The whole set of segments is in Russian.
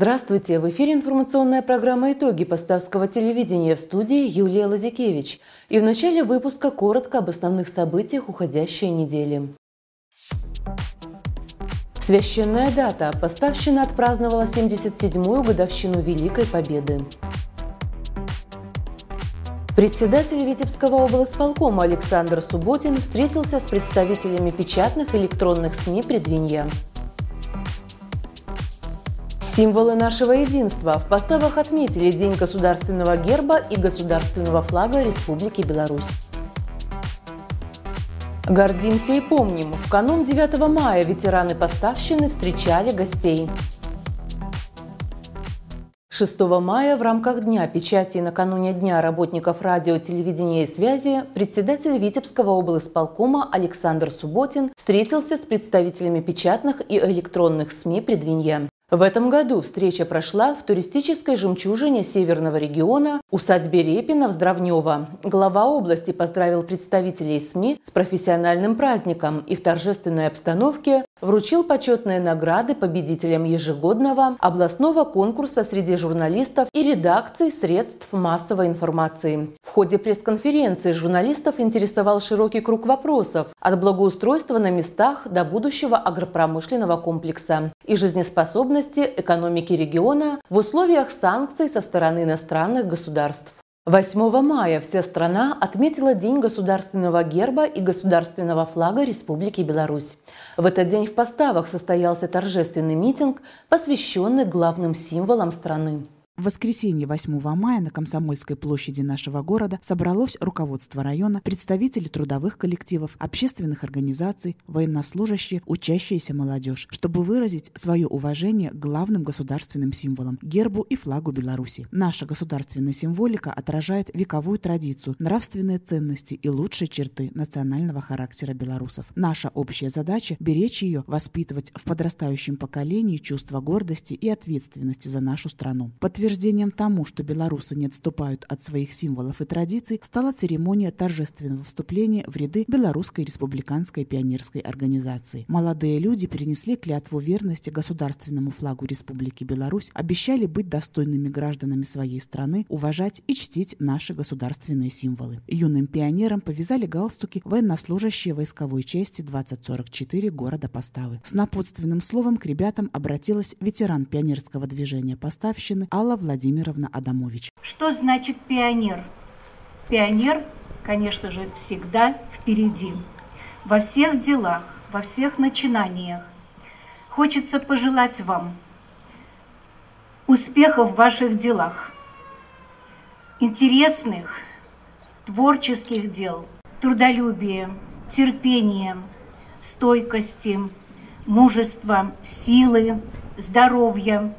Здравствуйте! В эфире информационная программа «Итоги Поставского телевидения» в студии Юлия Лазикевич. И в начале выпуска коротко об основных событиях уходящей недели. Священная дата. Поставщина отпраздновала 77-ю годовщину Великой Победы. Председатель Витебского облсполкома Александр Субботин встретился с представителями печатных и электронных СМИ Предвинья. Символы нашего единства. В поставах отметили День государственного герба и государственного флага Республики Беларусь. Гордимся и помним. В канун 9 мая ветераны поставщины встречали гостей. 6 мая в рамках Дня печати и накануне Дня работников радио, телевидения и связи председатель Витебского облсполкома Александр Субботин встретился с представителями печатных и электронных СМИ Предвинья. В этом году встреча прошла в туристической жемчужине северного региона усадьбе Репина в Здравнево. Глава области поздравил представителей СМИ с профессиональным праздником и в торжественной обстановке вручил почетные награды победителям ежегодного областного конкурса среди журналистов и редакций средств массовой информации. В ходе пресс-конференции журналистов интересовал широкий круг вопросов от благоустройства на местах до будущего агропромышленного комплекса и жизнеспособности экономики региона в условиях санкций со стороны иностранных государств. 8 мая вся страна отметила День государственного герба и государственного флага Республики Беларусь. В этот день в поставах состоялся торжественный митинг, посвященный главным символам страны. В воскресенье 8 мая на Комсомольской площади нашего города собралось руководство района, представители трудовых коллективов, общественных организаций, военнослужащие, учащаяся молодежь, чтобы выразить свое уважение к главным государственным символам – гербу и флагу Беларуси. Наша государственная символика отражает вековую традицию, нравственные ценности и лучшие черты национального характера белорусов. Наша общая задача – беречь ее, воспитывать в подрастающем поколении чувство гордости и ответственности за нашу страну. Подтверждение Подтверждением тому, что белорусы не отступают от своих символов и традиций, стала церемония торжественного вступления в ряды Белорусской республиканской пионерской организации. Молодые люди перенесли клятву верности государственному флагу Республики Беларусь, обещали быть достойными гражданами своей страны, уважать и чтить наши государственные символы. Юным пионерам повязали галстуки военнослужащие войсковой части 2044 города Поставы. С напутственным словом к ребятам обратилась ветеран пионерского движения Поставщины Алла Владимировна Адамович. Что значит пионер? Пионер, конечно же, всегда впереди. Во всех делах, во всех начинаниях. Хочется пожелать вам успехов в ваших делах, интересных, творческих дел, трудолюбия, терпения, стойкости, мужества, силы, здоровья,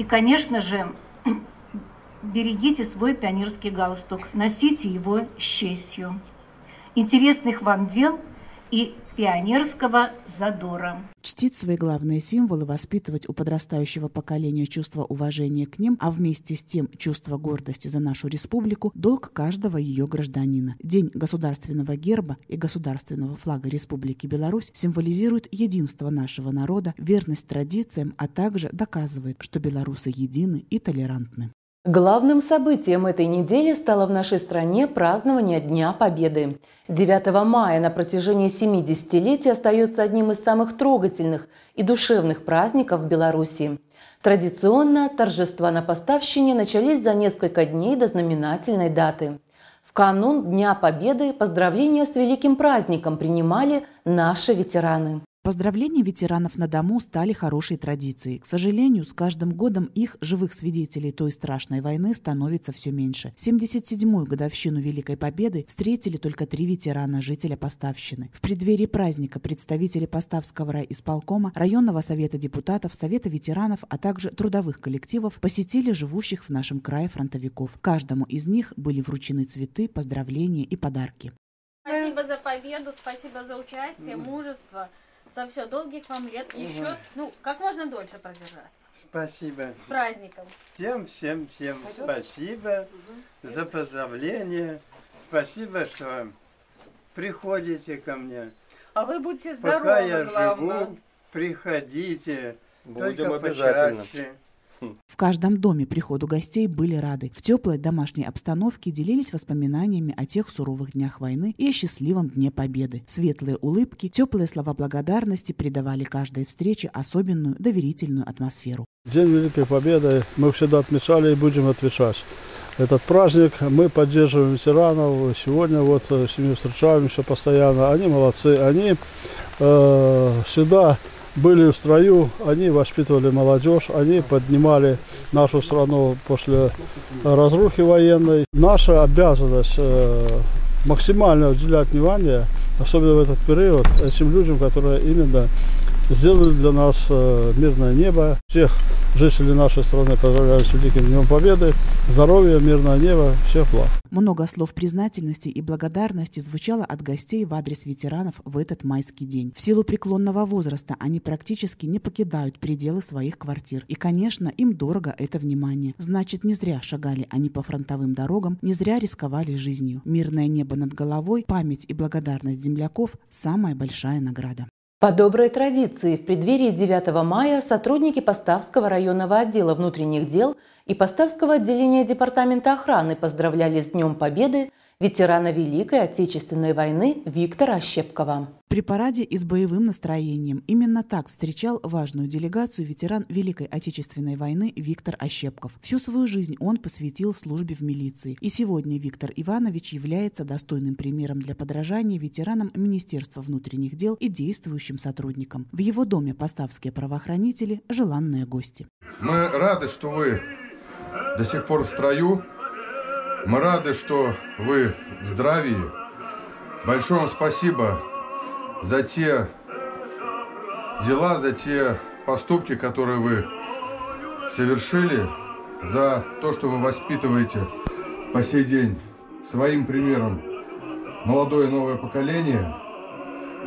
и, конечно же, берегите свой пионерский галстук, носите его с честью. Интересных вам дел и пионерского задора. Чтить свои главные символы, воспитывать у подрастающего поколения чувство уважения к ним, а вместе с тем чувство гордости за нашу республику – долг каждого ее гражданина. День государственного герба и государственного флага Республики Беларусь символизирует единство нашего народа, верность традициям, а также доказывает, что белорусы едины и толерантны. Главным событием этой недели стало в нашей стране празднование Дня Победы. 9 мая на протяжении 70-летий остается одним из самых трогательных и душевных праздников Беларуси. Традиционно торжества на поставщине начались за несколько дней до знаменательной даты. В канун Дня Победы поздравления с великим праздником принимали наши ветераны. Поздравления ветеранов на дому стали хорошей традицией. К сожалению, с каждым годом их, живых свидетелей той страшной войны, становится все меньше. 77-ю годовщину Великой Победы встретили только три ветерана, жителя Поставщины. В преддверии праздника представители Поставского райисполкома, районного совета депутатов, совета ветеранов, а также трудовых коллективов посетили живущих в нашем крае фронтовиков. Каждому из них были вручены цветы, поздравления и подарки. Спасибо за победу, спасибо за участие, мужество за все, долгих вам лет, угу. еще, ну, как можно дольше продержаться. Спасибо. С праздником. Всем, всем, всем спасибо угу. за поздравления. Спасибо, что приходите ко мне. А вы будьте здоровы, Пока я главное. живу, приходите. Только Будем обязательно. почаще. В каждом доме приходу гостей были рады. В теплой домашней обстановке делились воспоминаниями о тех суровых днях войны и о счастливом Дне Победы. Светлые улыбки, теплые слова благодарности придавали каждой встрече особенную доверительную атмосферу. День Великой Победы мы всегда отмечали и будем отмечать. Этот праздник мы поддерживаем ветеранов. Сегодня вот э, с ними встречаемся постоянно. Они молодцы. Они э, всегда были в строю, они воспитывали молодежь, они поднимали нашу страну после разрухи военной. Наша обязанность э, максимально уделять внимание, особенно в этот период, этим людям, которые именно сделали для нас э, мирное небо. Всех жителей нашей страны поздравляю с Великим Днем Победы. Здоровья, мирное небо, всех благ. Много слов признательности и благодарности звучало от гостей в адрес ветеранов в этот майский день. В силу преклонного возраста они практически не покидают пределы своих квартир. И, конечно, им дорого это внимание. Значит, не зря шагали они по фронтовым дорогам, не зря рисковали жизнью. Мирное небо над головой, память и благодарность земляков – самая большая награда. По доброй традиции, в преддверии 9 мая сотрудники Поставского районного отдела внутренних дел и Поставского отделения Департамента охраны поздравляли с Днем Победы ветерана Великой Отечественной войны Виктора Ощепкова. При параде и с боевым настроением именно так встречал важную делегацию ветеран Великой Отечественной войны Виктор Ощепков. Всю свою жизнь он посвятил службе в милиции. И сегодня Виктор Иванович является достойным примером для подражания ветеранам Министерства внутренних дел и действующим сотрудникам. В его доме поставские правоохранители – желанные гости. Мы рады, что вы до сих пор в строю. Мы рады, что вы в здравии. Большое вам спасибо за те дела, за те поступки, которые вы совершили, за то, что вы воспитываете по сей день своим примером молодое новое поколение.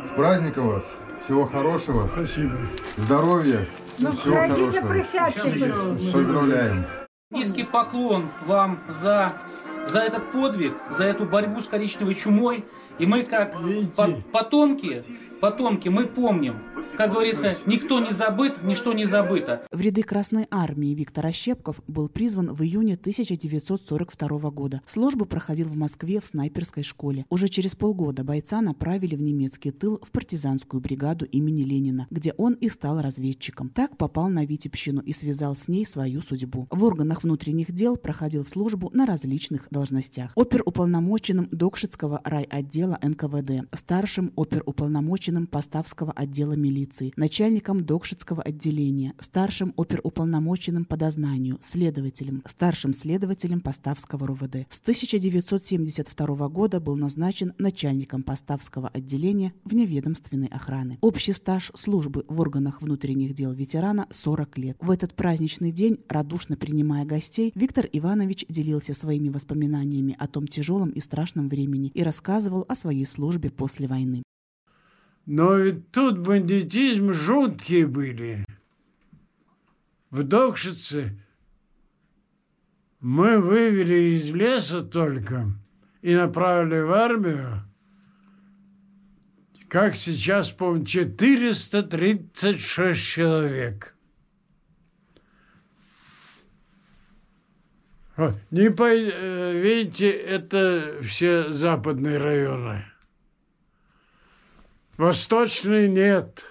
С праздником вас! Всего хорошего! Спасибо. Здоровья! всего хорошего! Поздравляем! Низкий поклон вам за, за этот подвиг, за эту борьбу с коричневой чумой. И мы как по- потомки, потомки, мы помним. Как говорится, никто не забыт, ничто не забыто. В ряды Красной Армии Виктор Ощепков был призван в июне 1942 года. Службу проходил в Москве в снайперской школе. Уже через полгода бойца направили в немецкий тыл в партизанскую бригаду имени Ленина, где он и стал разведчиком. Так попал на Витебщину и связал с ней свою судьбу. В органах внутренних дел проходил службу на различных должностях. Оперуполномоченным Докшицкого райотдела НКВД, старшим оперуполномоченным Поставского отдела милиции, начальником Докшицкого отделения, старшим оперуполномоченным по дознанию, следователем, старшим следователем Поставского РУВД. С 1972 года был назначен начальником Поставского отделения вневедомственной охраны. Общий стаж службы в органах внутренних дел ветерана 40 лет. В этот праздничный день, радушно принимая гостей, Виктор Иванович делился своими воспоминаниями о том тяжелом и страшном времени и рассказывал о своей службе после войны. Но ведь тут бандитизм жуткие были. В Докшице мы вывели из леса только и направили в армию, как сейчас помню, 436 человек. Не по... э, Видите, это все западные районы. Восточный нет.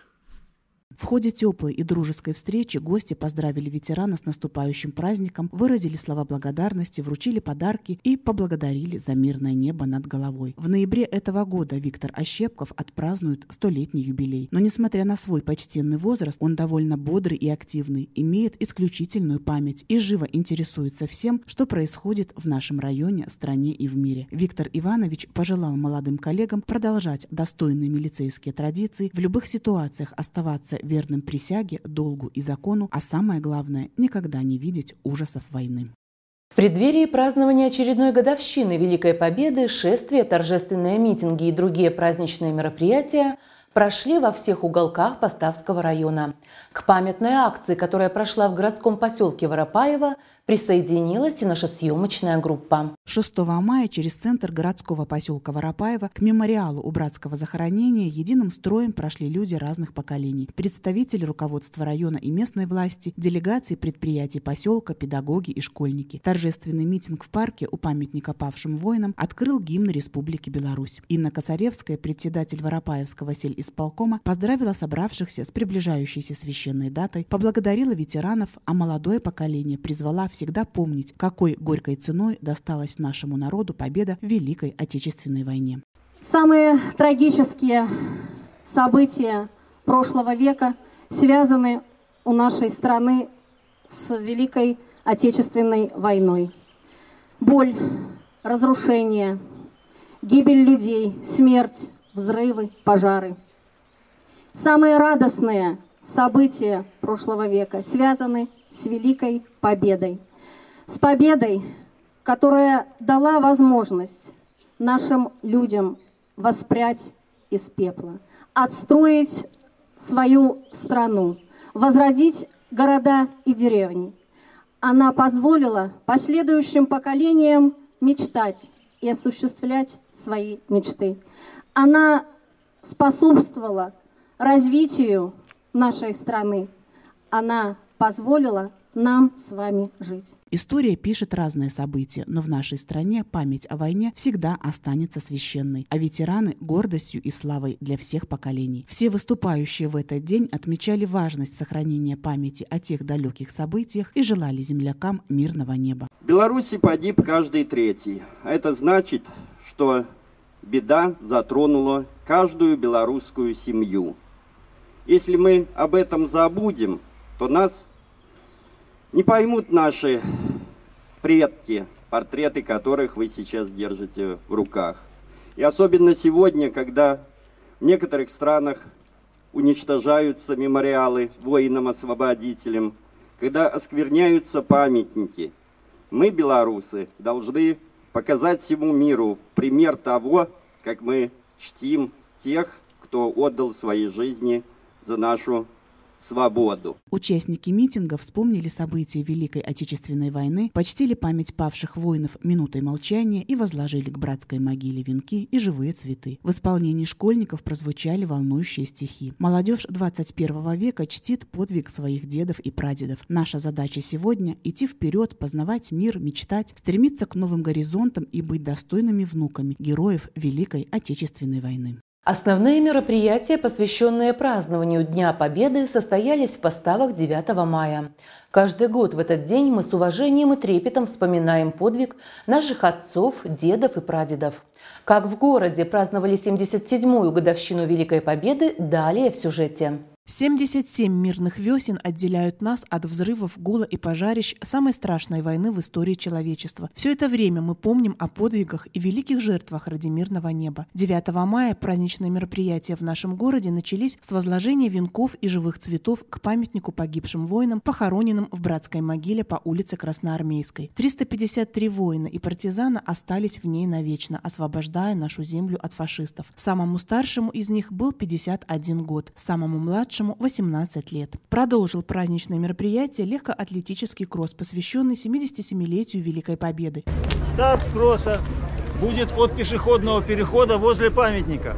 В ходе теплой и дружеской встречи гости поздравили ветерана с наступающим праздником, выразили слова благодарности, вручили подарки и поблагодарили за мирное небо над головой. В ноябре этого года Виктор Ощепков отпразднует столетний юбилей. Но несмотря на свой почтенный возраст, он довольно бодрый и активный, имеет исключительную память и живо интересуется всем, что происходит в нашем районе, стране и в мире. Виктор Иванович пожелал молодым коллегам продолжать достойные милицейские традиции, в любых ситуациях оставаться присяге, долгу и закону, а самое главное – никогда не видеть ужасов войны. В преддверии празднования очередной годовщины Великой Победы шествия, торжественные митинги и другие праздничные мероприятия прошли во всех уголках Поставского района. К памятной акции, которая прошла в городском поселке Воропаево, Присоединилась и наша съемочная группа. 6 мая через центр городского поселка Воропаева к мемориалу у братского захоронения единым строем прошли люди разных поколений. Представители руководства района и местной власти, делегации предприятий поселка, педагоги и школьники. Торжественный митинг в парке у памятника павшим воинам открыл гимн Республики Беларусь. Инна Косаревская, председатель Воропаевского сельисполкома, поздравила собравшихся с приближающейся священной датой, поблагодарила ветеранов, а молодое поколение призвала всегда помнить, какой горькой ценой досталась нашему народу победа в Великой Отечественной войне. Самые трагические события прошлого века связаны у нашей страны с Великой Отечественной войной. Боль, разрушение, гибель людей, смерть, взрывы, пожары. Самые радостные события прошлого века связаны с Великой Победой. С победой, которая дала возможность нашим людям воспрять из пепла, отстроить свою страну, возродить города и деревни. Она позволила последующим поколениям мечтать и осуществлять свои мечты. Она способствовала развитию нашей страны. Она позволила нам с вами жить. История пишет разные события, но в нашей стране память о войне всегда останется священной, а ветераны – гордостью и славой для всех поколений. Все выступающие в этот день отмечали важность сохранения памяти о тех далеких событиях и желали землякам мирного неба. В Беларуси погиб каждый третий. Это значит, что беда затронула каждую белорусскую семью. Если мы об этом забудем, то нас не поймут наши предки, портреты которых вы сейчас держите в руках. И особенно сегодня, когда в некоторых странах уничтожаются мемориалы воинам-освободителям, когда оскверняются памятники, мы, белорусы, должны показать всему миру пример того, как мы чтим тех, кто отдал свои жизни за нашу свободу. Участники митинга вспомнили события Великой Отечественной войны, почтили память павших воинов минутой молчания и возложили к братской могиле венки и живые цветы. В исполнении школьников прозвучали волнующие стихи. Молодежь 21 века чтит подвиг своих дедов и прадедов. Наша задача сегодня – идти вперед, познавать мир, мечтать, стремиться к новым горизонтам и быть достойными внуками героев Великой Отечественной войны. Основные мероприятия, посвященные празднованию Дня Победы, состоялись в поставах 9 мая. Каждый год в этот день мы с уважением и трепетом вспоминаем подвиг наших отцов, дедов и прадедов. Как в городе праздновали 77-ю годовщину Великой Победы, далее в сюжете. 77 мирных весен отделяют нас от взрывов, гула и пожарищ самой страшной войны в истории человечества. Все это время мы помним о подвигах и великих жертвах ради мирного неба. 9 мая праздничные мероприятия в нашем городе начались с возложения венков и живых цветов к памятнику погибшим воинам, похороненным в братской могиле по улице Красноармейской. 353 воина и партизана остались в ней навечно, освобождая нашу землю от фашистов. Самому старшему из них был 51 год, самому младшему младшему 18 лет. Продолжил праздничное мероприятие легкоатлетический кросс, посвященный 77-летию Великой Победы. Старт кросса будет от пешеходного перехода возле памятника.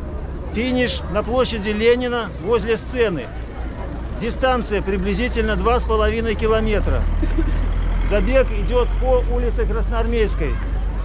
Финиш на площади Ленина возле сцены. Дистанция приблизительно 2,5 километра. Забег идет по улице Красноармейской.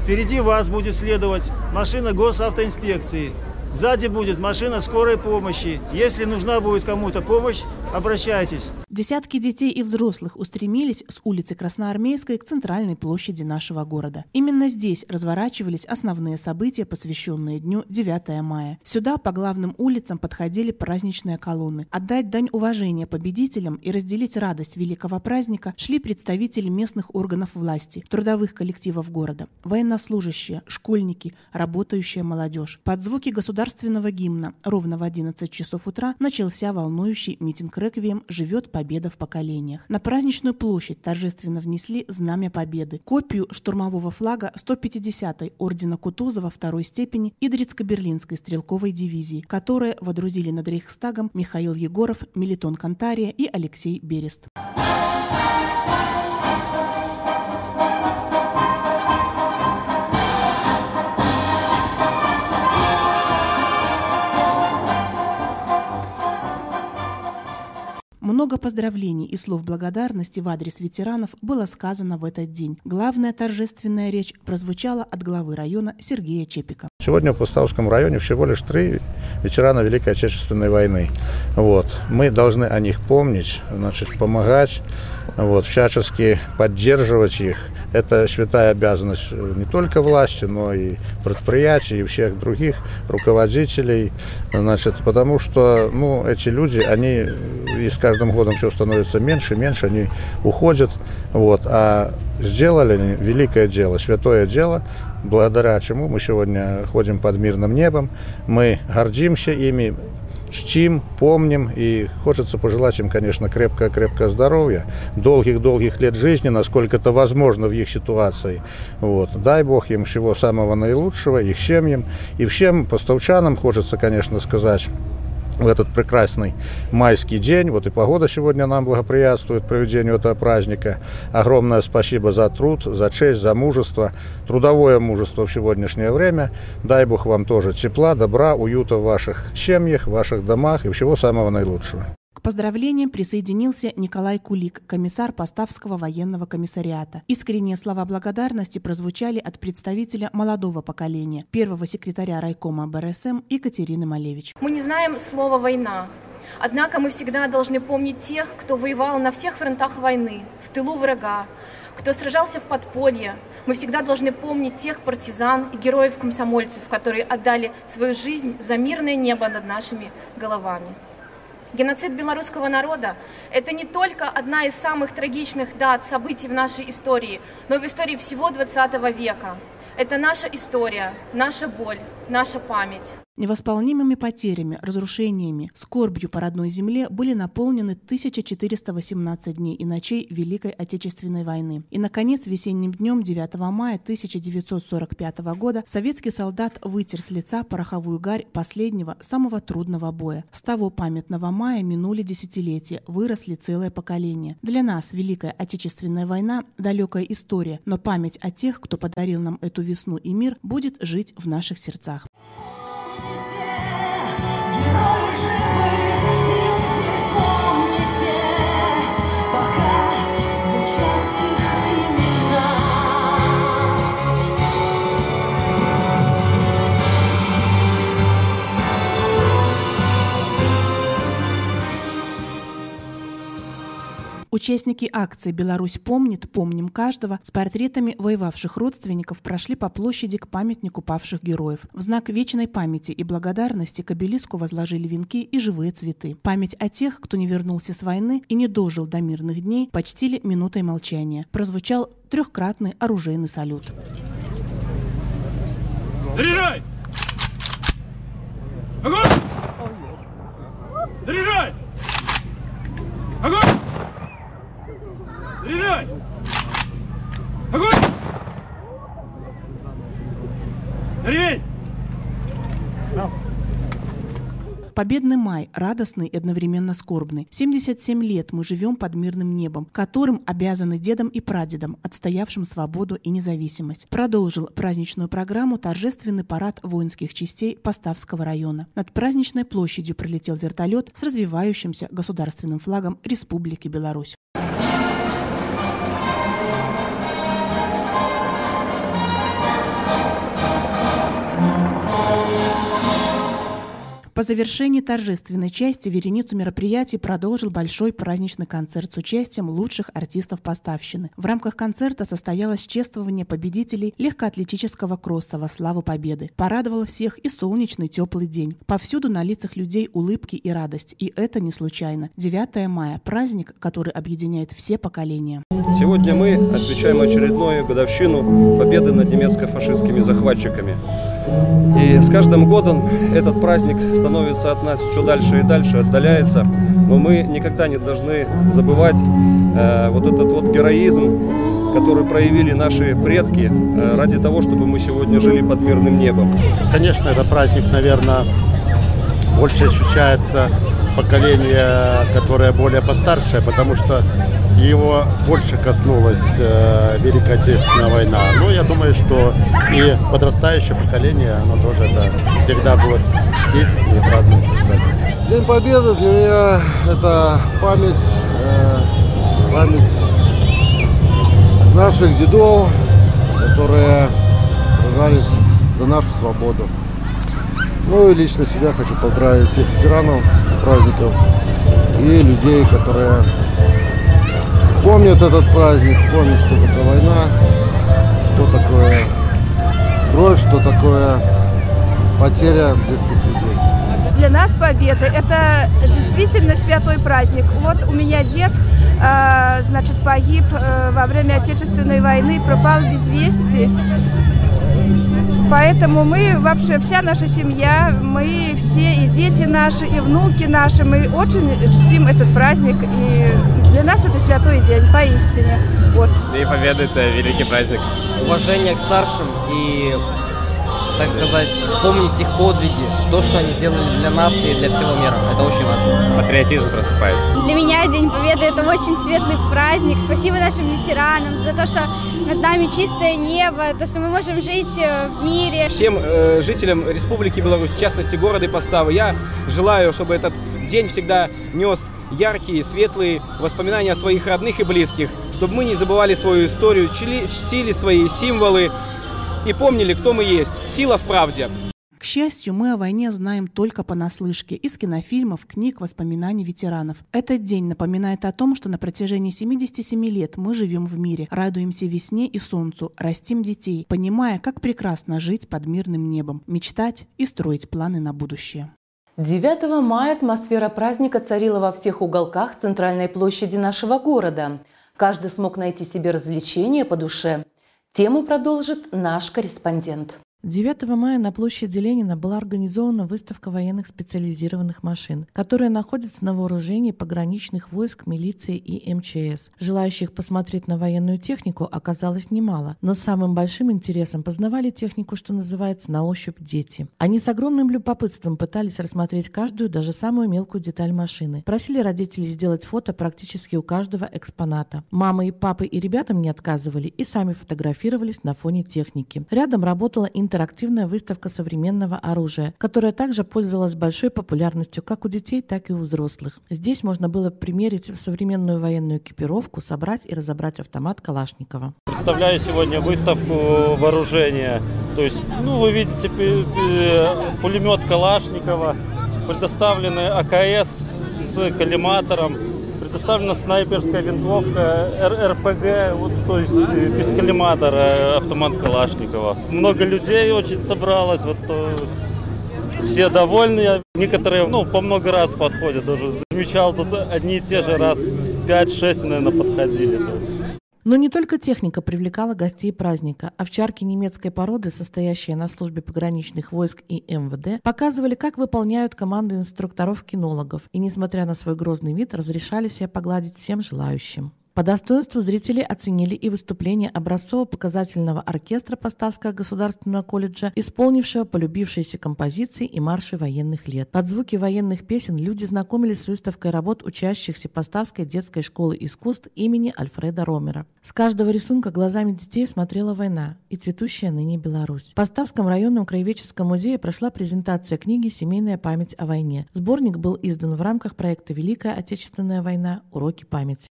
Впереди вас будет следовать машина госавтоинспекции. Сзади будет машина скорой помощи. Если нужна будет кому-то помощь, обращайтесь. Десятки детей и взрослых устремились с улицы Красноармейской к центральной площади нашего города. Именно здесь разворачивались основные события, посвященные дню 9 мая. Сюда по главным улицам подходили праздничные колонны. Отдать дань уважения победителям и разделить радость великого праздника шли представители местных органов власти, трудовых коллективов города, военнослужащие, школьники, работающая молодежь. Под звуки государственного государственного гимна ровно в 11 часов утра начался волнующий митинг «Реквием. Живет победа в поколениях». На праздничную площадь торжественно внесли Знамя Победы, копию штурмового флага 150-й Ордена Кутузова второй степени Идрицко-Берлинской стрелковой дивизии, которые водрузили над Рейхстагом Михаил Егоров, Мелитон Кантария и Алексей Берест. Много поздравлений и слов благодарности в адрес ветеранов было сказано в этот день. Главная торжественная речь прозвучала от главы района Сергея Чепика. Сегодня в Пуставском районе всего лишь три ветерана Великой Отечественной войны. Вот. Мы должны о них помнить, значит, помогать, вот, всячески поддерживать их. Это святая обязанность не только власти, но и предприятий, и всех других руководителей. Значит, потому что ну, эти люди, они и с каждым годом все становится меньше, меньше, они уходят. Вот, а сделали они великое дело, святое дело, благодаря чему мы сегодня ходим под мирным небом. Мы гордимся ими, чтим, помним, и хочется пожелать им, конечно, крепкое-крепкое здоровье, долгих-долгих лет жизни, насколько это возможно в их ситуации. Вот. Дай Бог им всего самого наилучшего, их семьям, и всем поставчанам хочется, конечно, сказать, в этот прекрасный майский день. Вот и погода сегодня нам благоприятствует проведению этого праздника. Огромное спасибо за труд, за честь, за мужество, трудовое мужество в сегодняшнее время. Дай Бог вам тоже тепла, добра, уюта в ваших семьях, в ваших домах и всего самого наилучшего. К поздравлениям присоединился Николай Кулик, комиссар Поставского военного комиссариата. Искренние слова благодарности прозвучали от представителя молодого поколения, первого секретаря райкома БРСМ Екатерины Малевич. Мы не знаем слова «война», Однако мы всегда должны помнить тех, кто воевал на всех фронтах войны, в тылу врага, кто сражался в подполье. Мы всегда должны помнить тех партизан и героев-комсомольцев, которые отдали свою жизнь за мирное небо над нашими головами. Геноцид белорусского народа – это не только одна из самых трагичных дат событий в нашей истории, но и в истории всего XX века. Это наша история, наша боль, наша память. Невосполнимыми потерями, разрушениями, скорбью по родной земле были наполнены 1418 дней и ночей Великой Отечественной войны. И, наконец, весенним днем 9 мая 1945 года советский солдат вытер с лица пороховую гарь последнего, самого трудного боя. С того памятного мая минули десятилетия, выросли целое поколение. Для нас Великая Отечественная война – далекая история, но память о тех, кто подарил нам эту весну и мир, будет жить в наших сердцах. Thank you. Участники акции «Беларусь помнит. Помним каждого» с портретами воевавших родственников прошли по площади к памятнику павших героев. В знак вечной памяти и благодарности к обелиску возложили венки и живые цветы. Память о тех, кто не вернулся с войны и не дожил до мирных дней, почтили минутой молчания. Прозвучал трехкратный оружейный салют. Заряжай! Огонь! Заряжай! Огонь! Заряжай! Огонь! Ремень! Победный май, радостный и одновременно скорбный. 77 лет мы живем под мирным небом, которым обязаны дедам и прадедам, отстоявшим свободу и независимость. Продолжил праздничную программу торжественный парад воинских частей Поставского района. Над праздничной площадью пролетел вертолет с развивающимся государственным флагом Республики Беларусь. По завершении торжественной части вереницу мероприятий продолжил большой праздничный концерт с участием лучших артистов поставщины. В рамках концерта состоялось чествование победителей легкоатлетического кросса во славу победы. Порадовало всех и солнечный теплый день. Повсюду на лицах людей улыбки и радость. И это не случайно. 9 мая – праздник, который объединяет все поколения. Сегодня мы отмечаем очередную годовщину победы над немецко-фашистскими захватчиками. И с каждым годом этот праздник становится от нас все дальше и дальше, отдаляется. Но мы никогда не должны забывать э, вот этот вот героизм, который проявили наши предки э, ради того, чтобы мы сегодня жили под мирным небом. Конечно, это праздник, наверное, больше ощущается поколение, которое более постаршее, потому что его больше коснулась э, Великая Отечественная война. Но я думаю, что и подрастающее поколение, оно тоже это всегда будет чтить и праздновать День Победы для меня это память, э, память наших дедов, которые сражались за нашу свободу. Ну и лично себя хочу поздравить всех ветеранов с праздником и людей, которые помнят этот праздник, помнят, что такое война, что такое кровь, что такое потеря близких людей. Для нас победа – это действительно святой праздник. Вот у меня дед, э, значит, погиб э, во время Отечественной войны, пропал без вести. Поэтому мы вообще, вся наша семья, мы все, и дети наши, и внуки наши, мы очень чтим этот праздник. И для нас это святой день, поистине. Вот. День Победы – это великий праздник. Уважение к старшим и так сказать, помнить их подвиги, то, что они сделали для нас и для всего мира. Это очень важно. Патриотизм просыпается. Для меня День Победы – это очень светлый праздник. Спасибо нашим ветеранам за то, что над нами чистое небо, то, что мы можем жить э, в мире. Всем э, жителям Республики Беларусь, в частности города и Поставы, я желаю, чтобы этот день всегда нес яркие, светлые воспоминания о своих родных и близких, чтобы мы не забывали свою историю, чтили, чтили свои символы, и помнили, кто мы есть. Сила в правде. К счастью, мы о войне знаем только понаслышке, из кинофильмов, книг, воспоминаний ветеранов. Этот день напоминает о том, что на протяжении 77 лет мы живем в мире, радуемся весне и солнцу, растим детей, понимая, как прекрасно жить под мирным небом, мечтать и строить планы на будущее. 9 мая атмосфера праздника царила во всех уголках центральной площади нашего города. Каждый смог найти себе развлечение по душе. Тему продолжит наш корреспондент. 9 мая на площади Ленина была организована выставка военных специализированных машин, которая находится на вооружении пограничных войск, милиции и МЧС. Желающих посмотреть на военную технику оказалось немало, но самым большим интересом познавали технику, что называется, на ощупь дети. Они с огромным любопытством пытались рассмотреть каждую, даже самую мелкую деталь машины. Просили родителей сделать фото практически у каждого экспоната. Мамы и папы и ребятам не отказывали и сами фотографировались на фоне техники. Рядом работала интернет интерактивная выставка современного оружия, которая также пользовалась большой популярностью как у детей, так и у взрослых. Здесь можно было примерить современную военную экипировку, собрать и разобрать автомат Калашникова. Представляю сегодня выставку вооружения. То есть, ну, вы видите пулемет Калашникова, предоставлены АКС с коллиматором, предоставлена снайперская винтовка, РПГ, вот, то есть э, без коллиматора автомат Калашникова. Много людей очень собралось, вот все довольны. Некоторые, ну, по много раз подходят уже. Замечал, тут одни и те же раз 5-6, наверное, подходили. Но не только техника привлекала гостей праздника. Овчарки немецкой породы, состоящие на службе пограничных войск и МВД, показывали, как выполняют команды инструкторов-кинологов, и, несмотря на свой грозный вид, разрешали себе погладить всем желающим. По достоинству зрители оценили и выступление образцово-показательного оркестра Поставского государственного колледжа, исполнившего полюбившиеся композиции и марши военных лет. Под звуки военных песен люди знакомились с выставкой работ учащихся Поставской детской школы искусств имени Альфреда Ромера. С каждого рисунка глазами детей смотрела война и цветущая ныне Беларусь. В Поставском районном краеведческом музее прошла презентация книги «Семейная память о войне». Сборник был издан в рамках проекта «Великая Отечественная война. Уроки памяти»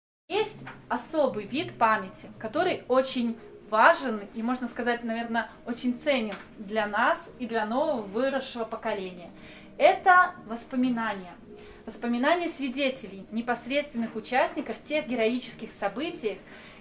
особый вид памяти, который очень важен и, можно сказать, наверное, очень ценен для нас и для нового выросшего поколения. Это воспоминания. Воспоминания свидетелей, непосредственных участников тех героических событий,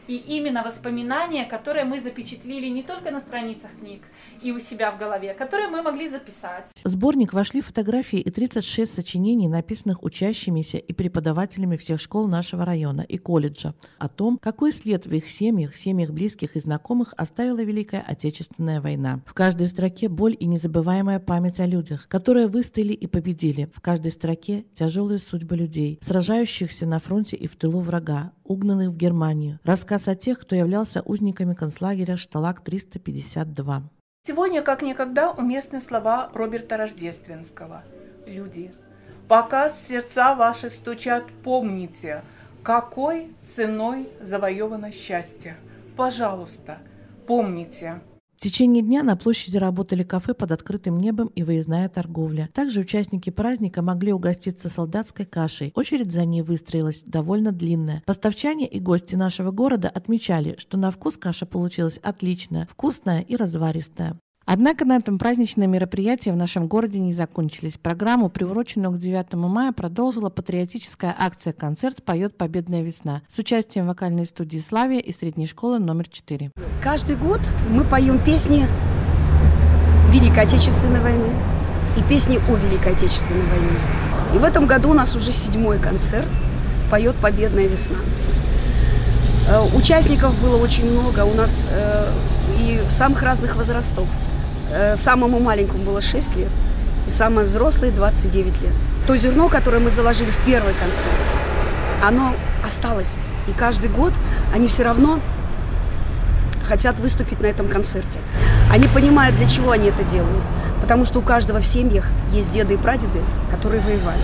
и именно воспоминания, которые мы запечатлили не только на страницах книг, и у себя в голове, которые мы могли записать. В сборник вошли фотографии и 36 сочинений, написанных учащимися и преподавателями всех школ нашего района и колледжа, о том, какой след в их семьях, семьях близких и знакомых оставила Великая Отечественная война. В каждой строке боль и незабываемая память о людях, которые выстояли и победили. В каждой строке тяжелые судьбы людей, сражающихся на фронте и в тылу врага, угнанных в Германию. Рассказ о тех, кто являлся узниками концлагеря Шталак-352. Сегодня, как никогда, уместны слова Роберта Рождественского. Люди, Пока сердца ваши стучат, помните, какой ценой завоевано счастье. Пожалуйста, помните. В течение дня на площади работали кафе под открытым небом и выездная торговля. Также участники праздника могли угоститься солдатской кашей. Очередь за ней выстроилась довольно длинная. Поставчане и гости нашего города отмечали, что на вкус каша получилась отличная, вкусная и разваристая. Однако на этом праздничные мероприятия в нашем городе не закончились. Программу, приуроченную к 9 мая, продолжила патриотическая акция «Концерт поет Победная весна» с участием вокальной студии «Славия» и средней школы номер 4. Каждый год мы поем песни Великой Отечественной войны и песни о Великой Отечественной войне. И в этом году у нас уже седьмой концерт «Поет Победная весна». Э, участников было очень много, у нас э, и самых разных возрастов – самому маленькому было 6 лет, и самой взрослой 29 лет. То зерно, которое мы заложили в первый концерт, оно осталось. И каждый год они все равно хотят выступить на этом концерте. Они понимают, для чего они это делают. Потому что у каждого в семьях есть деды и прадеды, которые воевали.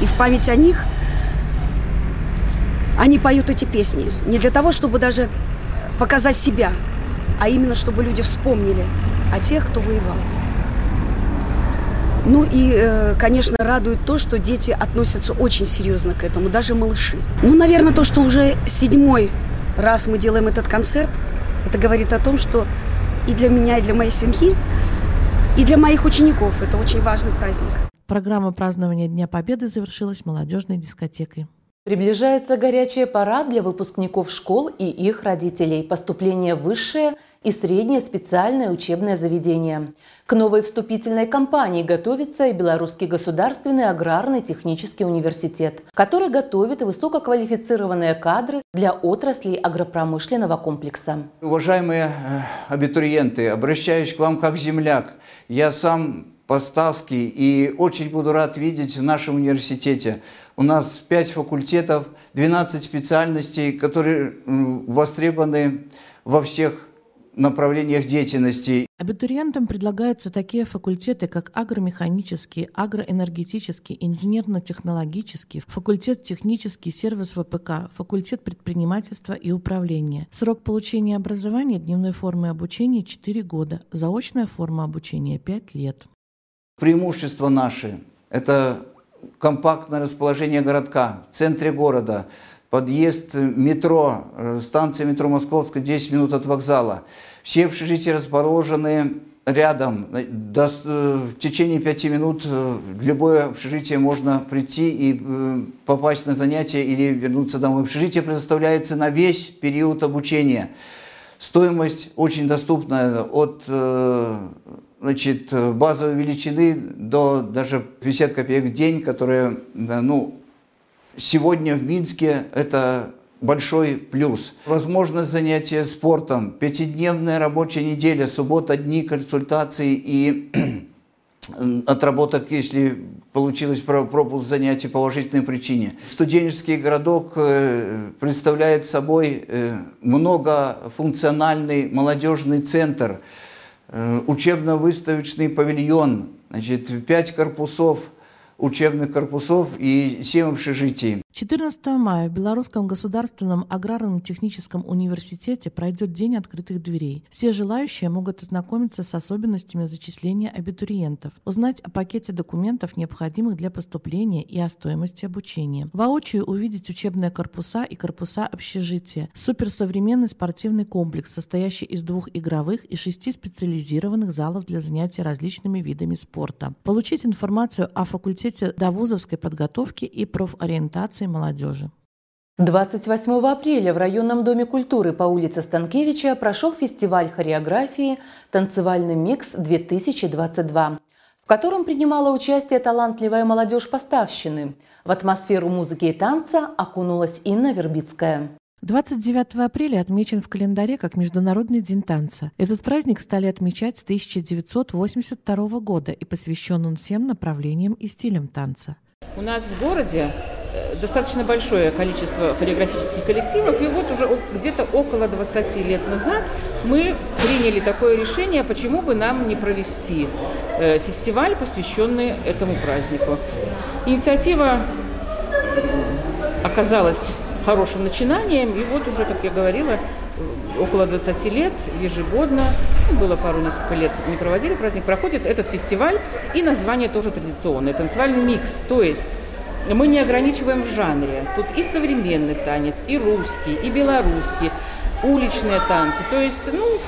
И в память о них они поют эти песни. Не для того, чтобы даже показать себя, а именно чтобы люди вспомнили о тех, кто воевал. Ну и, э, конечно, радует то, что дети относятся очень серьезно к этому, даже малыши. Ну, наверное, то, что уже седьмой раз мы делаем этот концерт, это говорит о том, что и для меня, и для моей семьи, и для моих учеников это очень важный праздник. Программа празднования Дня Победы завершилась молодежной дискотекой. Приближается горячая пора для выпускников школ и их родителей. Поступление высшее – и среднее специальное учебное заведение. К новой вступительной кампании готовится и Белорусский государственный аграрный технический университет, который готовит высококвалифицированные кадры для отраслей агропромышленного комплекса. Уважаемые э, абитуриенты, обращаюсь к вам как земляк. Я сам Поставский и очень буду рад видеть в нашем университете. У нас 5 факультетов, 12 специальностей, которые востребованы во всех направлениях деятельности. Абитуриентам предлагаются такие факультеты, как агромеханический, агроэнергетический, инженерно-технологический, факультет технический, сервис ВПК, факультет предпринимательства и управления. Срок получения образования дневной формы обучения 4 года, заочная форма обучения 5 лет. Преимущества наши – это компактное расположение городка в центре города – подъезд метро, э, станция метро Московская, 10 минут от вокзала. Все общежития расположены рядом. До, э, в течение пяти минут э, в любое общежитие можно прийти и попасть на занятия или вернуться домой. Общежитие предоставляется на весь период обучения. Стоимость очень доступная от значит, базовой величины до даже 50 копеек в день, которые ну, сегодня в Минске это большой плюс. Возможность занятия спортом, пятидневная рабочая неделя, суббота, дни консультаций и отработок, если получилось пропуск занятий по уважительной причине. Студенческий городок э, представляет собой э, многофункциональный молодежный центр, э, учебно-выставочный павильон, значит, пять корпусов – учебных корпусов и 7 общежитий. 14 мая в Белорусском государственном аграрном техническом университете пройдет День открытых дверей. Все желающие могут ознакомиться с особенностями зачисления абитуриентов, узнать о пакете документов, необходимых для поступления и о стоимости обучения. Воочию увидеть учебные корпуса и корпуса общежития. Суперсовременный спортивный комплекс, состоящий из двух игровых и шести специализированных залов для занятий различными видами спорта. Получить информацию о факультете довузовской подготовки и профориентации молодежи. 28 апреля в районном доме культуры по улице Станкевича прошел фестиваль хореографии «Танцевальный микс-2022», в котором принимала участие талантливая молодежь поставщины. В атмосферу музыки и танца окунулась Инна Вербицкая. 29 апреля отмечен в календаре как Международный день танца. Этот праздник стали отмечать с 1982 года и посвящен он всем направлениям и стилям танца. У нас в городе э, достаточно большое количество хореографических коллективов, и вот уже где-то около 20 лет назад мы приняли такое решение, почему бы нам не провести э, фестиваль, посвященный этому празднику. Инициатива оказалась хорошим начинанием, и вот уже, как я говорила, около 20 лет ежегодно, ну, было пару несколько лет не проводили праздник, проходит этот фестиваль, и название тоже традиционное, танцевальный микс, то есть мы не ограничиваем в жанре. Тут и современный танец, и русский, и белорусский, уличные танцы. То есть, ну,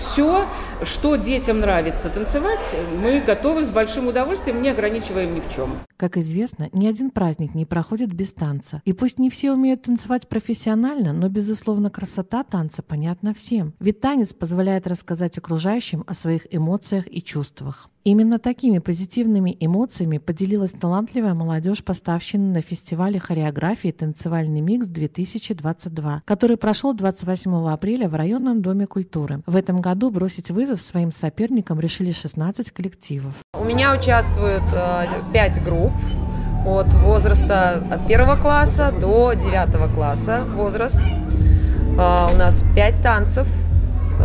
все, что детям нравится танцевать, мы готовы с большим удовольствием, не ограничиваем ни в чем. Как известно, ни один праздник не проходит без танца. И пусть не все умеют танцевать профессионально, но, безусловно, красота танца понятна всем. Ведь танец позволяет рассказать окружающим о своих эмоциях и чувствах. Именно такими позитивными эмоциями поделилась талантливая молодежь, поставщина на фестивале хореографии «Танцевальный микс-2022», который прошел 28 апреля в районном доме культуры. В этом году бросить вызов своим соперникам решили 16 коллективов. У меня участвуют э, 5 групп от возраста от первого класса до девятого класса возраст. Э, у нас 5 танцев, э,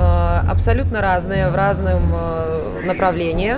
абсолютно разные, в разном э, направлении.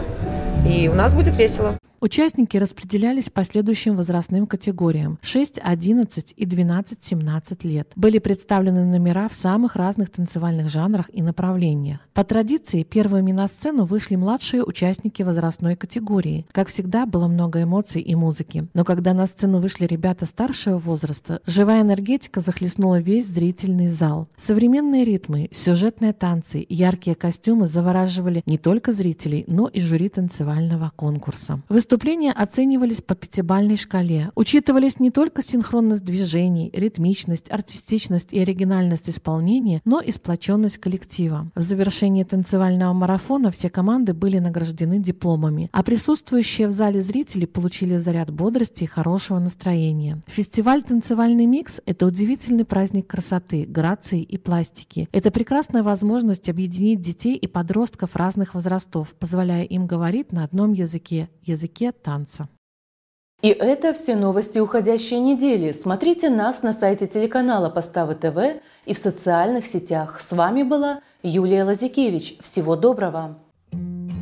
И у нас будет весело. Участники распределялись по следующим возрастным категориям 6, 11 и 12-17 лет. Были представлены номера в самых разных танцевальных жанрах и направлениях. По традиции первыми на сцену вышли младшие участники возрастной категории. Как всегда, было много эмоций и музыки. Но когда на сцену вышли ребята старшего возраста, живая энергетика захлестнула весь зрительный зал. Современные ритмы, сюжетные танцы, яркие костюмы завораживали не только зрителей, но и жюри танцевального конкурса. Выступления оценивались по пятибалльной шкале. Учитывались не только синхронность движений, ритмичность, артистичность и оригинальность исполнения, но и сплоченность коллектива. В завершении танцевального марафона все команды были награждены дипломами, а присутствующие в зале зрители получили заряд бодрости и хорошего настроения. Фестиваль «Танцевальный микс» — это удивительный праздник красоты, грации и пластики. Это прекрасная возможность объединить детей и подростков разных возрастов, позволяя им говорить на одном языке – языке танца. И это все новости уходящей недели. Смотрите нас на сайте телеканала Поставы ТВ и в социальных сетях. С вами была Юлия Лазикевич. Всего доброго!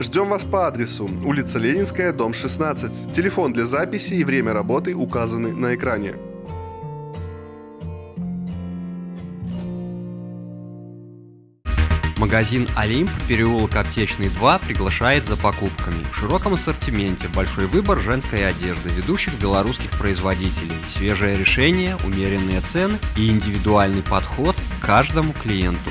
Ждем вас по адресу улица Ленинская, дом 16. Телефон для записи и время работы указаны на экране. Магазин «Олимп», переулок Аптечный 2 приглашает за покупками. В широком ассортименте большой выбор женской одежды ведущих белорусских производителей, свежее решение, умеренные цены и индивидуальный подход к каждому клиенту.